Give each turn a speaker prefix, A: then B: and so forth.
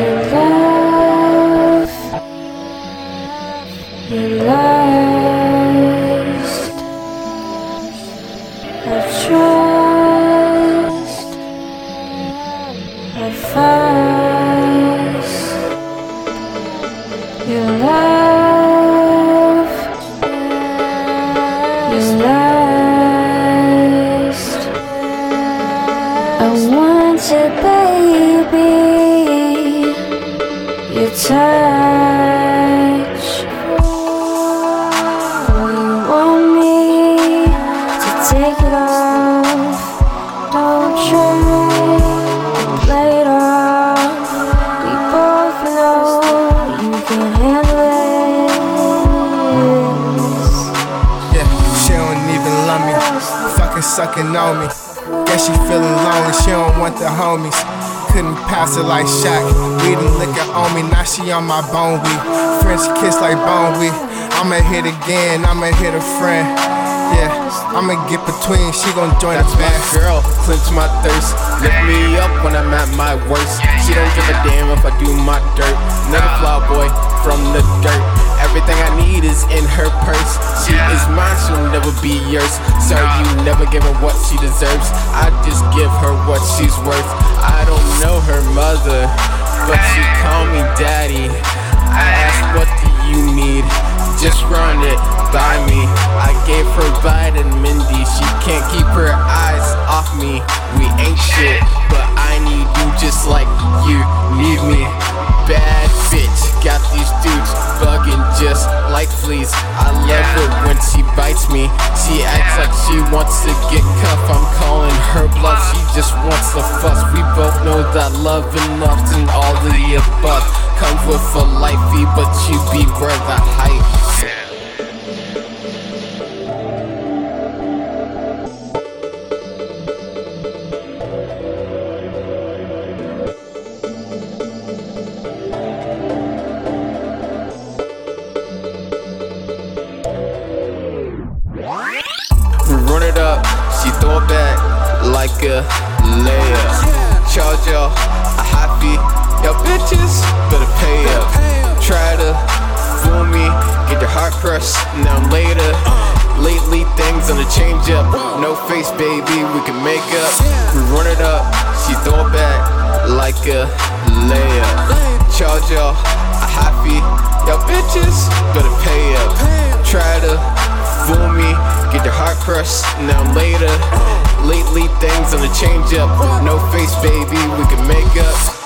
A: Your love, your lust, of trust, of fuss. Your love, your lust. I want it, baby.
B: Sucking on me. Guess she feeling lonely, she don't want the homies. Couldn't pass it like Shaq. Weeding liquor on me, now she on my bone weed. French kiss like bone weed. I'ma hit again, I'ma hit a friend. Yeah, I'ma get between, she gon' join the
C: That's my
B: band.
C: girl, clench my thirst. Lift me up when I'm at my worst. She don't give a damn if I do my dirt. Another fly boy from the dirt. Everything I need is in her purse. She is mine, she'll never be yours. So you never give her what she deserves. I just give her what she's worth. I don't know her mother, but she call me daddy. I ask, what do you need? Just run it by me. I gave her vitamin Mindy. She can't keep her eyes off me. We ain't shit, but I need you just like me. She acts like she wants to get cuffed. I'm calling her bluff. She just wants to fuss. We both know that love and all of the above comes with a life fee, but you be worth the hype. Throw it back like a layup. Charge y'all a high fee, y'all bitches better pay up. Try to fool me, get your heart crushed, now I'm later. Lately things on the change up, no face baby, we can make up. We run it up, she throw it back like a layup. Charge y'all a high fee, now later. Lately, things on the change up. No face, baby, we can make up.